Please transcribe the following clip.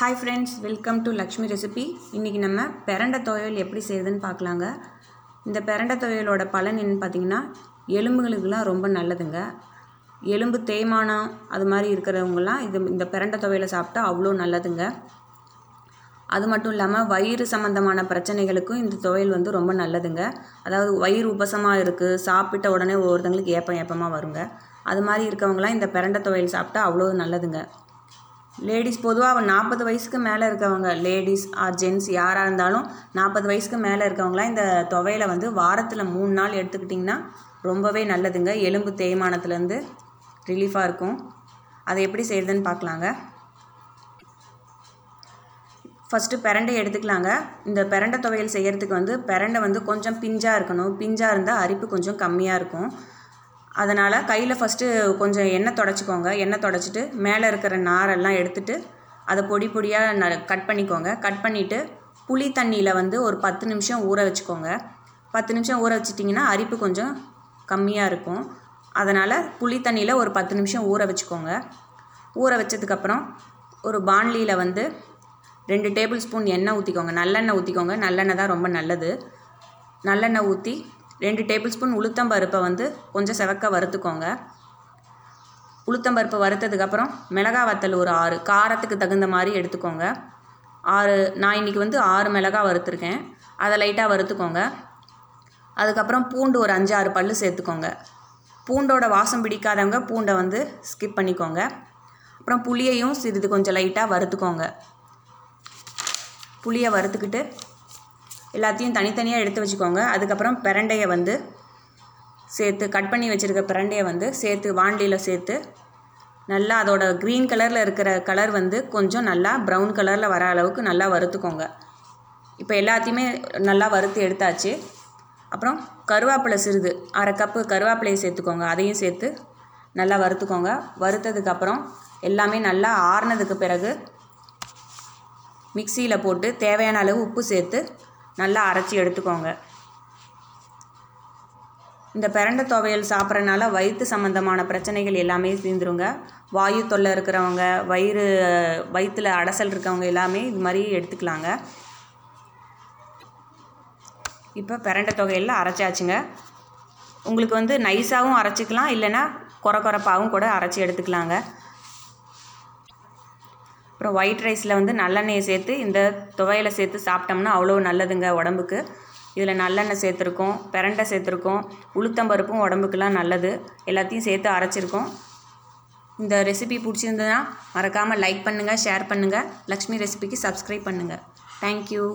Hi friends welcome to Lakshmi recipe இன்றைக்கி நம்ம பெரண்ட துவையல் எப்படி செய்யுதுன்னு பார்க்கலாங்க. இந்த பெரண்ட துவையலோட பலன் என்னன்னு பார்த்தீங்கன்னா எலும்புகளுக்கெல்லாம் ரொம்ப நல்லதுங்க. எலும்பு தேய்மானம் அது மாதிரி இருக்கிறவங்கலாம் இது இந்த பெரண்டை துவையலை சாப்பிட்டா அவ்வளோ நல்லதுங்க. அது மட்டும் இல்லாமல் வயிறு சம்மந்தமான பிரச்சனைகளுக்கும் இந்த துவையல் வந்து ரொம்ப நல்லதுங்க. அதாவது வயிறு உபசமாக இருக்குது சாப்பிட்ட உடனே ஒவ்வொருத்தங்களுக்கு ஏப்பம் ஏப்பமாக வருங்க. அது மாதிரி இருக்கவங்களாம் இந்த பெரண்டை துவையல் சாப்பிட்டா அவ்வளோ நல்லதுங்க. லேடிஸ் பொதுவாக நாற்பது வயசுக்கு மேலே இருக்கவங்க. லேடிஸ் ஆர் ஜென்ஸ் யாராக இருந்தாலும் நாற்பது வயசுக்கு மேலே இருக்கவங்களாம் இந்த துவையலை வந்து வாரத்தில் மூணு நாள் எடுத்துக்கிட்டிங்கன்னா ரொம்பவே நல்லதுங்க. எலும்பு தேய்மானத்துலேருந்து ரிலீஃபாக இருக்கும். அதை எப்படி செய்கிறதுன்னு பார்க்கலாங்க. ஃபஸ்ட்டு பிரண்டை எடுத்துக்கலாங்க. இந்த பிரண்டை துவையல் செய்கிறதுக்கு வந்து பிரண்டை வந்து கொஞ்சம் பிஞ்சாக இருக்கணும். பிஞ்சாக இருந்தால் அரிப்பு கொஞ்சம் கம்மியாக இருக்கும். அதனால் கையில் ஃபஸ்ட்டு கொஞ்சம் எண்ணெய் தொடச்சிக்கோங்க. எண்ணெய் தொடச்சிட்டு மேலே இருக்கிற நாரெல்லாம் எடுத்துட்டு அதை பொடி பொடியாக ந கட் பண்ணிக்கோங்க. கட் பண்ணிவிட்டு புளி தண்ணியில் வந்து ஒரு பத்து நிமிஷம் ஊற வச்சுக்கோங்க. பத்து நிமிஷம் ஊற வச்சிட்டிங்கன்னா அரிப்பு கொஞ்சம் கம்மியாக இருக்கும். அதனால் புளி தண்ணியில் ஒரு பத்து நிமிஷம் ஊற வச்சுக்கோங்க. ஊற வச்சதுக்கப்புறம் ஒரு பாண்லியில் வந்து ரெண்டு டேபிள் ஸ்பூன் எண்ணெய் ஊற்றிக்கோங்க நல்லெண்ணெய் ஊற்றிக்கோங்க நல்லெண்ணெய் தான் ரொம்ப நல்லது. நல்லெண்ணெய் ஊற்றி ரெண்டு டேபிள் ஸ்பூன் உளுத்தம்பருப்பை வந்து கொஞ்சம் செவக்க வறுத்துக்கோங்க. உளுத்தம்பருப்பை வறுத்ததுக்கப்புறம் மிளகா வத்தல் ஒரு ஆறு காரத்துக்கு தகுந்த மாதிரி எடுத்துக்கோங்க. ஆறு நான் இன்றைக்கி வந்து ஆறு மிளகா வறுத்துருக்கேன். அதை லைட்டாக வறுத்துக்கோங்க. அதுக்கப்புறம் பூண்டு ஒரு அஞ்சு ஆறு பல் சேர்த்துக்கோங்க. பூண்டோட வாசம் பிடிக்காதவங்க பூண்டை வந்து ஸ்கிப் பண்ணிக்கோங்க. அப்புறம் புளியையும் சிறிது கொஞ்சம் லைட்டாக வறுத்துக்கோங்க. புளியை வறுத்துக்கிட்டு எல்லாத்தையும் தனித்தனியாக எடுத்து வச்சுக்கோங்க. அதுக்கப்புறம் பிரண்டையை வந்து சேர்த்து கட் பண்ணி வச்சுருக்க பிரண்டையை வந்து சேர்த்து வாண்டியில் சேர்த்து நல்லா அதோட க்ரீன் கலரில் இருக்கிற கலர் வந்து கொஞ்சம் நல்லா ப்ரௌன் கலரில் வர அளவுக்கு நல்லா வறுத்துக்கோங்க. இப்போ எல்லாத்தையுமே நல்லா வறுத்து எடுத்தாச்சு. அப்புறம் கருவேப்பிலை சிறிது அரை கப்பு கருவேப்பிலையை சேர்த்துக்கோங்க. அதையும் சேர்த்து நல்லா வறுத்துக்கோங்க. வறுத்ததுக்கப்புறம் எல்லாமே நல்லா ஆறுனதுக்கு பிறகு மிக்சியில் போட்டு தேவையான அளவு உப்பு சேர்த்து நல்லா அரைச்சி எடுத்துக்கோங்க. இந்த பிரண்டை துவையல் சாப்பிட்றனால வயிற்று சம்மந்தமான பிரச்சனைகள் எல்லாமே தீர்ந்துருங்க. வாயு தொல்லை இருக்கிறவங்க வயிறு வயிற்றில் அடசல் இருக்கவங்க எல்லாமே இது மாதிரி எடுத்துக்கலாங்க. இப்போ பிரண்டை தொகையில் அரைச்சாச்சுங்க. உங்களுக்கு வந்து நைஸாகவும் அரைச்சிக்கலாம் இல்லைன்னா குறை குறைப்பாகவும் கூட அரைச்சி எடுத்துக்கலாங்க. அப்புறம் ஒயிட் ரைஸில் வந்து நல்லெண்ணெயை சேர்த்து இந்த துவையலை சேர்த்து சாப்பிட்டோம்னா அவ்வளோ நல்லதுங்க உடம்புக்கு. இதில் நல்லெண்ணெய் சேர்த்துருக்கோம் பிரண்டை சேர்த்துருக்கோம் உளுத்தம்பருப்பும் உடம்புக்கெலாம் நல்லது. எல்லாத்தையும் சேர்த்து அரைச்சிருக்கோம். இந்த ரெசிபி பிடிச்சிருந்ததுன்னா மறக்காமல் லைக் பண்ணுங்கள் ஷேர் பண்ணுங்கள் லக்ஷ்மி ரெசிபிக்கு சப்ஸ்கிரைப் பண்ணுங்கள் தேங்க்யூ